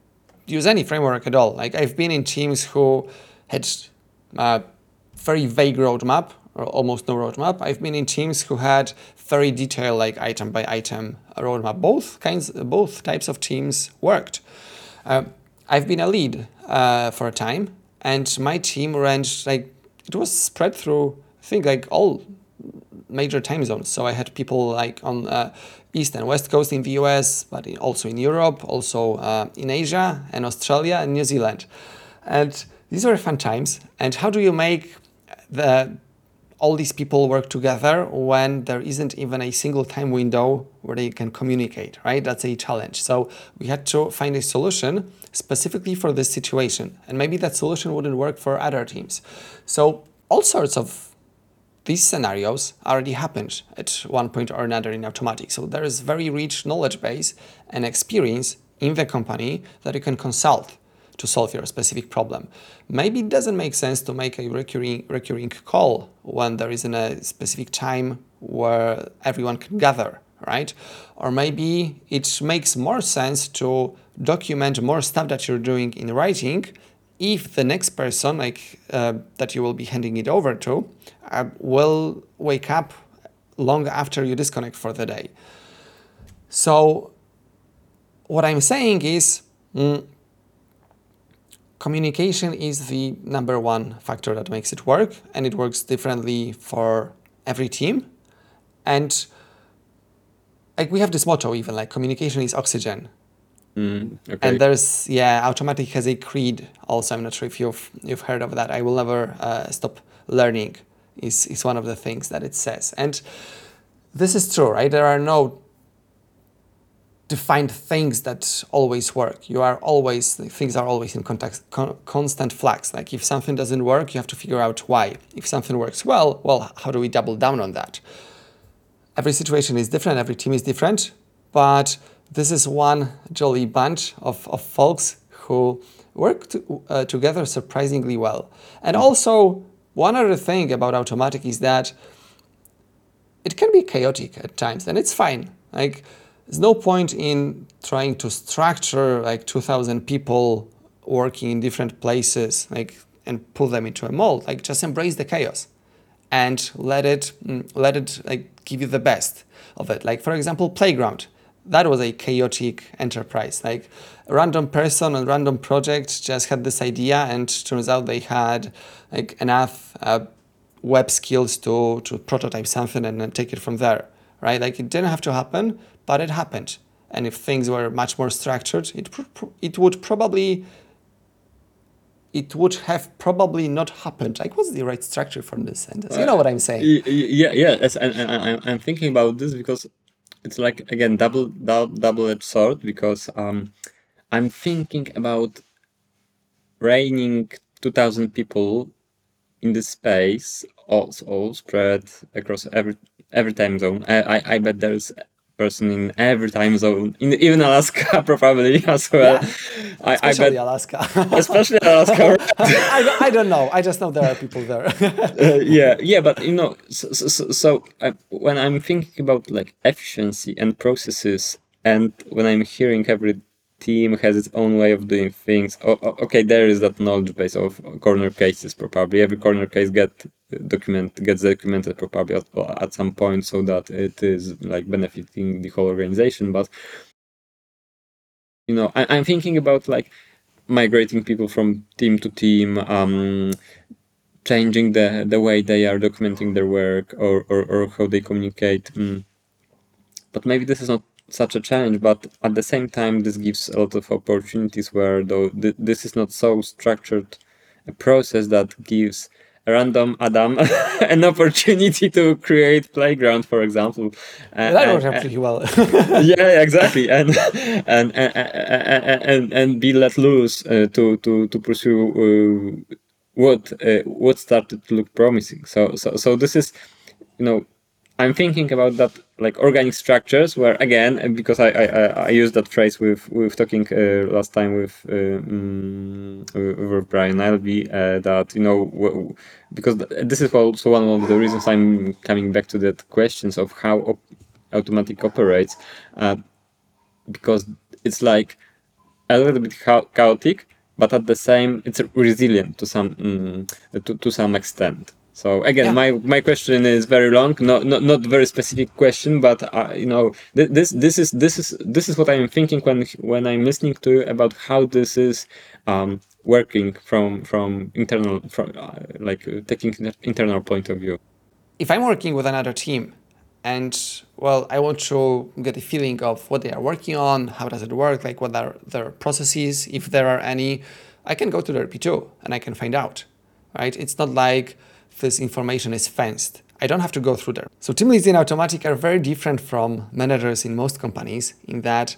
use any framework at all. Like I've been in teams who had a very vague roadmap or almost no roadmap. I've been in teams who had very detailed, like item by item roadmap. Both kinds, both types of teams worked. Uh, I've been a lead uh, for a time, and my team ran like it was spread through. I think like all major time zones. So I had people like on uh, east and west coast in the US, but also in Europe, also uh, in Asia and Australia and New Zealand. And these were fun times. And how do you make the all these people work together when there isn't even a single time window where they can communicate, right? That's a challenge. So we had to find a solution specifically for this situation. And maybe that solution wouldn't work for other teams. So all sorts of these scenarios already happened at one point or another in Automattic. So there is very rich knowledge base and experience in the company that you can consult to solve your specific problem. Maybe it doesn't make sense to make a recurring recurring call when there isn't a specific time where everyone can gather, right? Or maybe it makes more sense to document more stuff that you're doing in writing if the next person like uh, that you will be handing it over to uh, will wake up long after you disconnect for the day. So what i'm saying is mm, communication is the number one factor that makes it work and it works differently for every team. And like we have this motto even like communication is oxygen Mm, okay. and there's yeah, Automattic has a creed also. I'm not sure if you've you've heard of that. I will never uh, stop learning. Is is one of the things that it says, and this is true, right? There are no defined things that always work. You are always things are always in context, con- constant flux. Like if something doesn't work, you have to figure out why. If something works well, well, how do we double down on that? Every situation is different. Every team is different, but this is one jolly bunch of, of folks who work to, uh, together surprisingly well. And also, one other thing about Automattic is that it can be chaotic at times, and it's fine. Like, there's no point in trying to structure like 2,000 people working in different places, like, and pull them into a mold. Like, just embrace the chaos and let it mm, let it like give you the best of it. Like, for example, Playground that was a chaotic enterprise. Like a random person and random project just had this idea, and turns out they had like enough uh, web skills to to prototype something and then take it from there. Right? Like it didn't have to happen, but it happened. And if things were much more structured, it it would probably it would have probably not happened. Like, what's the right structure for this sentence? You know what I'm saying? Yeah, yeah. Yes, and I'm thinking about this because it's like again double double double-edged sword because um, I'm thinking about raining 2,000 people in this space, all, all spread across every every time zone. I, I, I bet there's person in every time zone, in even Alaska probably as well. Yeah. I, especially I bet, Alaska. especially Alaska. I, I don't know. I just know there are people there. uh, yeah, yeah, but you know, so, so, so I, when I'm thinking about like efficiency and processes, and when I'm hearing every team has its own way of doing things. Oh, okay, there is that knowledge base of corner cases. Probably every corner case get document gets documented probably at, at some point so that it is like benefiting the whole organization. But you know, I, I'm thinking about like migrating people from team to team. Um, changing the the way they are documenting their work or or, or how they communicate mm. but maybe this is not such a challenge but at the same time this gives a lot of opportunities where though th- this is not so structured a process that gives a random adam an opportunity to create playground for example. Uh, that works pretty well. Yeah exactly. And and, and and, and and be let loose uh, to to to pursue uh, what uh, what started to look promising. So so so this is you know I'm thinking about that like organic structures where again because I I, I used that phrase with with talking uh, last time with uh, um, with Brian Ilby uh, that you know because this is also one of the reasons I'm coming back to that questions of how op Automattic operates uh, because it's like a little bit chaotic but at the same it's resilient to some um, to, to some extent So again, Yeah. my my question is very long, not not not very specific question, but uh, you know th- this this is this is this is what I'm thinking when when I'm listening to you about how this is um, working from from internal from uh, like uh, taking inter- internal point of view. if I'm working with another team and well, I want to get a feeling of what they are working on, how does it work, like what are their processes, if there are any, I can go to their P2 and I can find out, right? It's not like this information is fenced. I don't have to go through there. So team leads in Automattic are very different from managers in most companies in that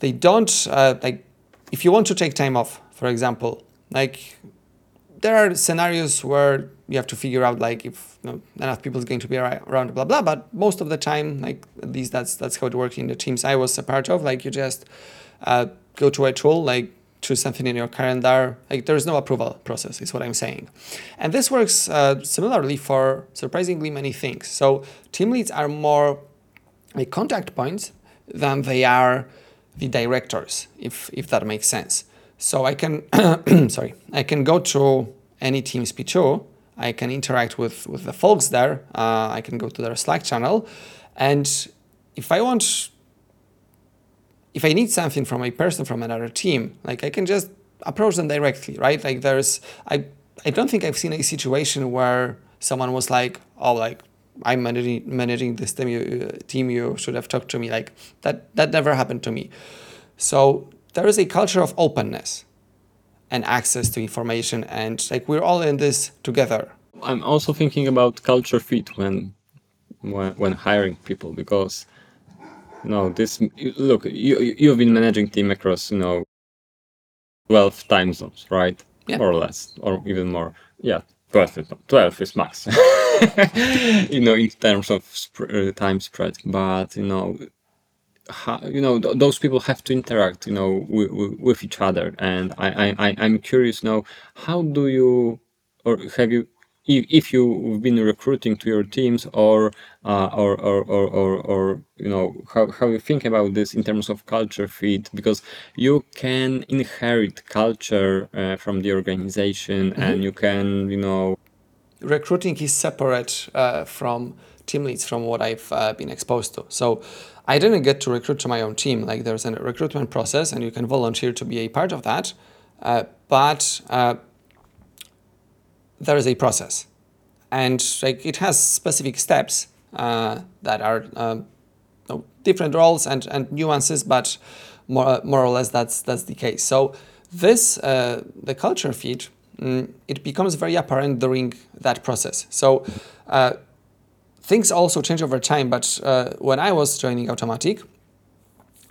they don't uh, like if you want to take time off, for example, like there are scenarios where you have to figure out like if you know, enough people is going to be around blah blah but most of the time like at least that's that's how it worked in the teams i was a part of like you just uh, go to a tool like choose something in your calendar like there's no approval process is what i'm saying and this works uh, similarly for surprisingly many things so team leads are more like contact points than they are the directors, if if that makes sense. So I can sorry, I can go to any Teams P2, I can interact with with the folks there, uh, I can go to their Slack channel, and if I want, if I need something from a person from another team, like I can just approach them directly, right? Like there's I I don't think I've seen a situation where someone was like, oh, like I'm managing managing this team. You, uh, team, you should have talked to me. Like that. That never happened to me. So there is a culture of openness and access to information, and like we're all in this together. I'm also thinking about culture fit when when, when hiring people because know this look you you- you've been managing team across you know 12 time zones right? Yeah. more or less or even more. Yeah 12 is, 12 is max. You know in terms of sp- uh, time spread but you know how, you know th- those people have to interact you know with, with each other and I, I I- i'm curious now how do you or have you if, if you've been recruiting to your teams or uh, or, or, or, or, or you know how, how you think about this in terms of culture fit because you can inherit culture uh, from the organization and you can you know recruiting is separate uh, from team leads from what I've uh, been exposed to. So I didn't get to recruit to my own team. Like there's a recruitment process, and you can volunteer to be a part of that. Uh, but uh, there is a process, and like it has specific steps uh, that are no, different roles and, and nuances, but more, more or less that's that's the case. So this uh, the culture fit mm, it becomes very apparent during that process. So uh, things also change over time. But uh, when I was joining Automattic,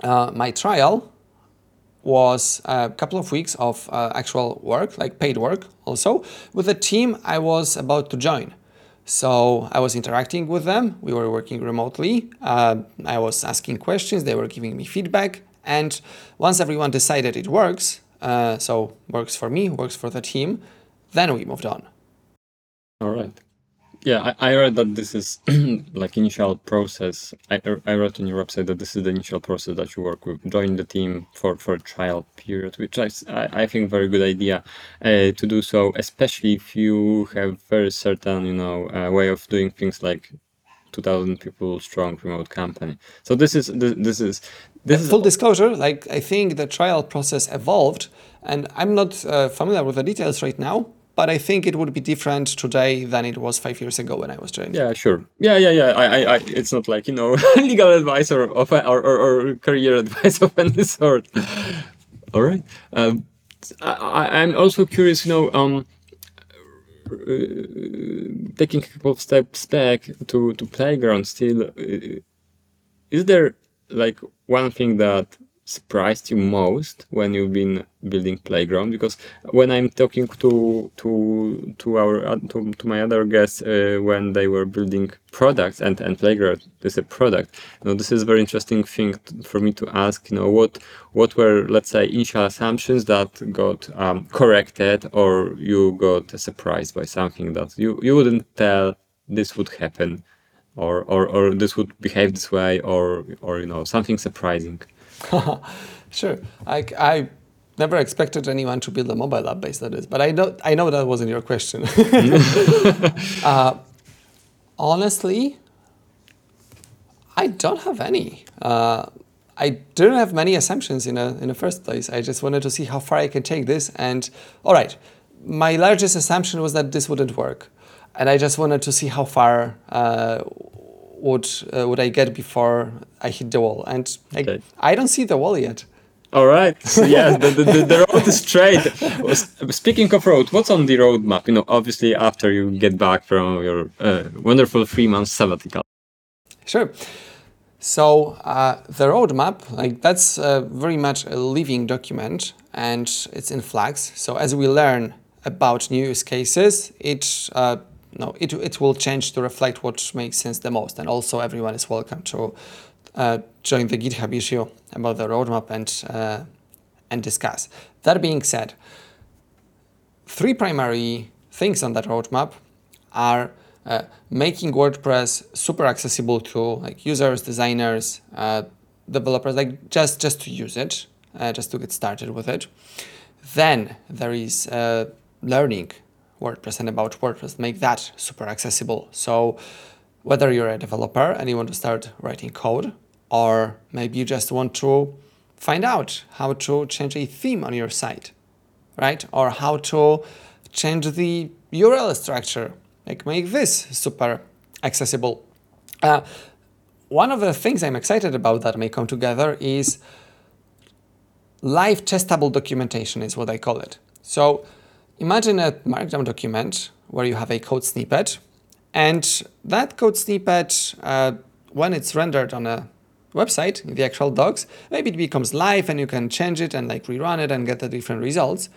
uh, my trial was a couple of weeks of uh, actual work, like paid work also, with the team I was about to join. So I was interacting with them. We were working remotely. Uh, I was asking questions. They were giving me feedback. And once everyone decided it works, uh, so works for me, works for the team, then we moved on. All right. Yeah, I, I read that this is like initial process. I, I read on your website that this is the initial process that you work with. Join the team for, for a trial period, which I, I think very good idea uh, to do so, especially if you have very certain, you know, uh, way of doing things like 2000 people strong remote company. So this is, this, this is, this is Full disclosure, like I think the trial process evolved, and I'm not uh, familiar with the details right now, but I think it would be different today than it was five years ago when I was joining. Yeah, sure. Yeah, yeah, yeah. I, I, I it's not like you know legal advice or or, or, or career advice of any sort. All right. Um, I, I'm also curious. You know, um, uh, taking a couple of steps back to to playground. Still, uh, is there like one thing that surprised you most when you've been building playground? Because when i'm talking to to to our uh, to, to my other guests uh, when they were building products and and playground is a product you know this is a very interesting thing for me to ask you know what what were let's say initial assumptions that got um, corrected or you got surprised by something that you you wouldn't tell this would happen or or, or this would behave this way or or you know something surprising Sure. I, I never expected anyone to build a mobile app based on this, but I know I know that wasn't your question. uh, honestly, I don't have any. Uh, I didn't have many assumptions in a in the first place. I just wanted to see how far I can take this. And all right, my largest assumption was that this wouldn't work, and I just wanted to see how far uh, would uh, would I get before I hit the wall. And I, Okay. I don't see the wall yet. All right. So yeah, the, the, the- the road is straight. Speaking of road, what's on the roadmap? You know, obviously after you get back from your uh, wonderful three months sabbatical. Sure. So uh, the roadmap, like that's uh, very much a living document, and it's in flux. So as we learn about new use cases, it uh, no, it it will change to reflect what makes sense the most. And also, everyone is welcome to uh, join the GitHub issue about the roadmap and uh, and discuss. That being said, three primary things on that roadmap are uh, making WordPress super accessible to like users, designers, uh, developers, like just just to use it, uh, just to get started with it. Then there is uh, learning WordPress and about WordPress, make that super accessible. So whether you're a developer and you want to start writing code, or maybe you just want to find out how to change a theme on your site, right? Or how to change the URL structure, like make this super accessible. Uh, one of the things I'm excited about that may come together is live testable documentation is what I call it. So imagine a markdown document where you have a code snippet and that code snippet, uh, when it's rendered on a website in the actual docs, maybe it becomes live and you can change it and like rerun it and get the different results.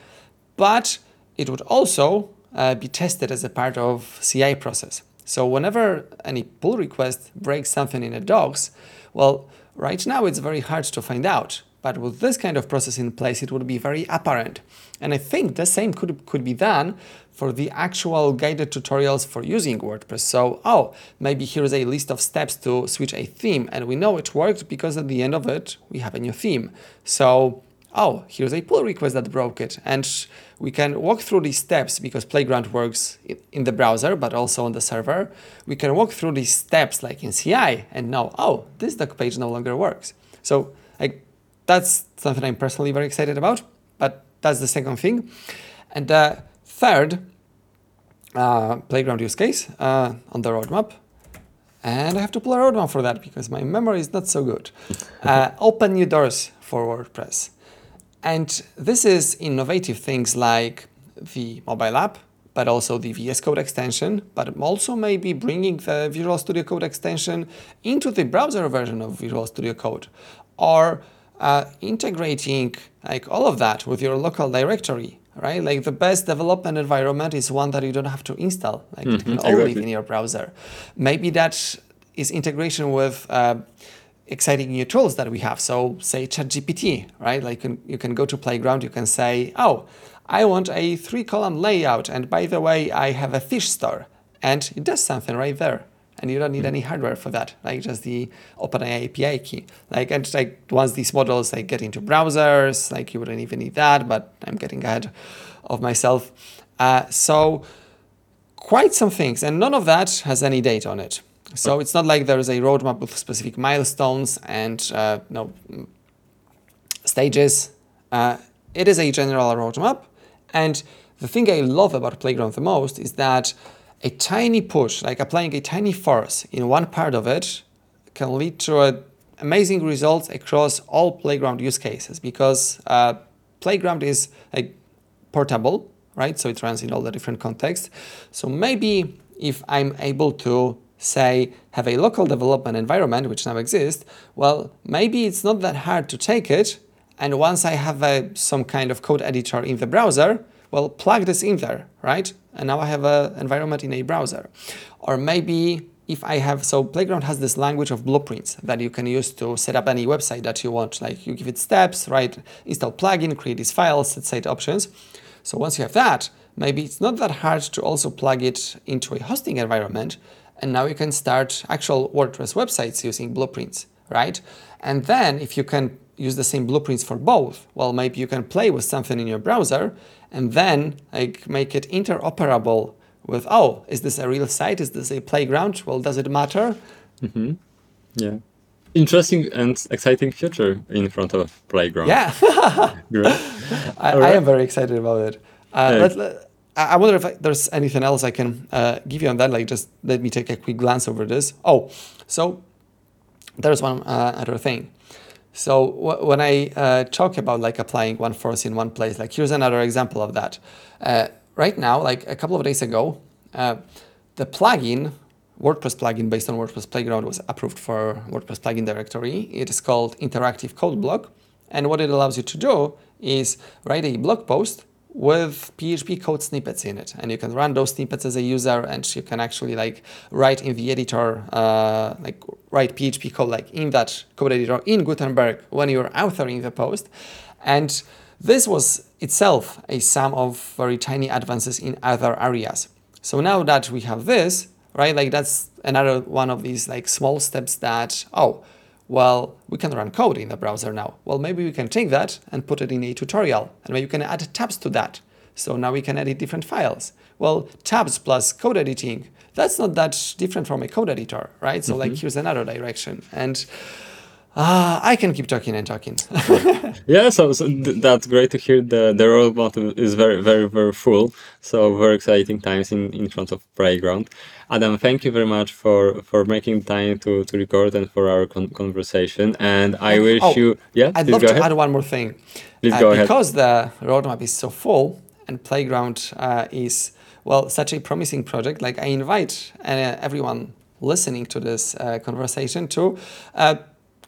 But it would also uh, be tested as a part of CI process. So whenever any pull request breaks something in a docs, well, right now it's very hard to find out. But with this kind of process in place, it would be very apparent. And I think the same could, could be done for the actual guided tutorials for using WordPress. So, oh, maybe here's a list of steps to switch a theme. And we know it worked because at the end of it, we have a new theme. So, oh, here's a pull request that broke it. And we can walk through these steps because Playground works in the browser, but also on the server. We can walk through these steps like in CI and know, oh, this doc page no longer works. So, that's something I'm personally very excited about, but that's the second thing. And the third uh, playground use case uh, on the roadmap, and I have to pull a roadmap for that because my memory is not so good. Uh, open new doors for WordPress. And this is innovative things like the mobile app, but also the VS Code extension, but also maybe bringing the Visual Studio Code extension into the browser version of Visual Studio Code, or uh, integrating like all of that with your local directory, right? Like the best development environment is one that you don't have to install, like it can all live in your browser. Maybe that is integration with uh, exciting new tools that we have. So say ChatGPT, right? Like you can, you can go to Playground, you can say, oh, I want a three column layout. And by the way, I have a fish store. And it does something right there. And you don't need any hardware for that, like just the OpenAI API key. Like and like once these models like get into browsers, like you wouldn't even need that, but I'm getting ahead of myself. Uh, so quite some things, and none of that has any date on it. So it's not like there is a roadmap with specific milestones and uh, no stages. Uh, it is a general roadmap, and the thing I love about Playground the most is that a tiny push, like applying a tiny force in one part of it, can lead to amazing results across all Playground use cases because uh, Playground is like portable, right? So it runs in all the different contexts. So maybe if I'm able to say have a local development environment which now exists, well, maybe it's not that hard to take it. And once I have a, some kind of code editor in the browser, well, plug this in there, right? And now I have an environment in a browser. Or maybe if I have, so Playground has this language of blueprints that you can use to set up any website that you want. Like you give it steps, right? Install plugin, create these files, set site options. So once you have that, maybe it's not that hard to also plug it into a hosting environment. And now you can start actual WordPress websites using blueprints, right? And then if you can use the same blueprints for both, well, maybe you can play with something in your browser and then like make it interoperable with, oh, is this a real site? Is this a playground? Well, does it matter? Yeah. Interesting and exciting future in front of playground. Yeah. I, I am very excited about it. Uh, Yeah. let, let- I wonder if there's anything else I can uh, give you on that. Like, just let me take a quick glance over this. Oh, so there's one uh, other thing. So when I uh, talk about like applying one force in one place, like here's another example of that. Uh, right now, like a couple of days ago, uh, the plugin, WordPress plugin based on WordPress Playground was approved for WordPress plugin directory. It is called Interactive Code Block. And what it allows you to do is write a blog post with PHP code snippets in it, and you can run those snippets as a user, and you can actually like write in the editor, uh, like write PHP code like in that code editor in Gutenberg when you're authoring the post, and this was itself a sum of very tiny advances in other areas. So now that we have this, right, like that's another one of these like small steps that oh well, we can run code in the browser now. Well, maybe we can take that and put it in a tutorial, and maybe you can add tabs to that. So now we can edit different files. Well, tabs plus code editing, that's not that different from a code editor, right? So, like, mm-hmm. here's another direction. And uh, I can keep talking and talking. Yeah, so, so th- that's great to hear. The the roadmap is very very very full. So very exciting times in, in front of playground. Adam, thank you very much for for making time to, to record and for our con- conversation. And I wish Oh, you yeah. I'd love to ahead. add one more thing. Please Uh, go ahead. Because the roadmap is so full and Playground uh, is, well, such a promising project, like I invite uh, everyone listening to this uh, conversation to uh,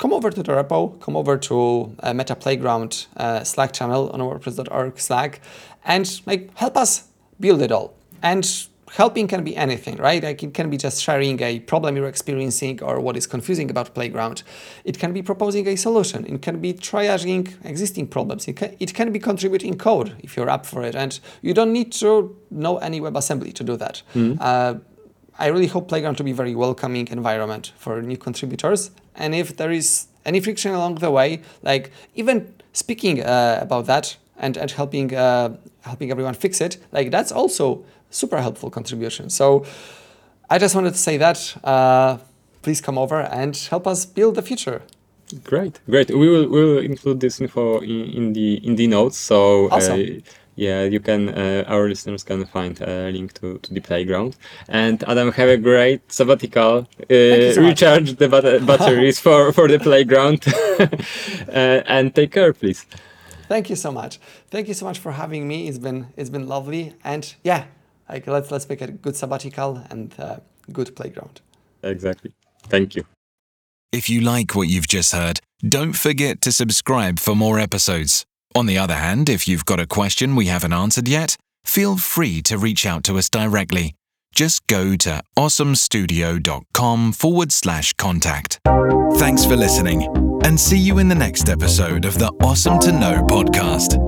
come over to the repo, come over to uh, Meta Playground uh, Slack channel on WordPress.org Slack, and like help us build it all. And helping can be anything, right? Like it can be just sharing a problem you're experiencing or what is confusing about Playground. It can be proposing a solution. It can be triaging existing problems. It can, it can be contributing code if you're up for it. And you don't need to know any WebAssembly to do that. Uh, I really hope Playground to be a very welcoming environment for new contributors. And if there is any friction along the way, like even speaking uh, about that and, and helping uh, helping everyone fix it, like that's also super helpful contribution. So I just wanted to say that. Uh, please come over and help us build the future. Great, great. We will we will include this info in, in the in the notes. So Awesome. Yeah, you can uh, our listeners can find a link to, to the playground. And Adam, have a great sabbatical. Uh, so recharge the bat- batteries for for the playground, uh, and take care, please. Thank you so much. Thank you so much for having me. It's been it's been lovely. And yeah, like let's let's make a good sabbatical and uh, good playground. Exactly. Thank you. If you like what you've just heard, don't forget to subscribe for more episodes. On the other hand, if you've got a question we haven't answered yet, feel free to reach out to us directly. Just go to osomstudio.com forward slash contact. Thanks for listening, and see you in the next episode of the Osom to Know podcast.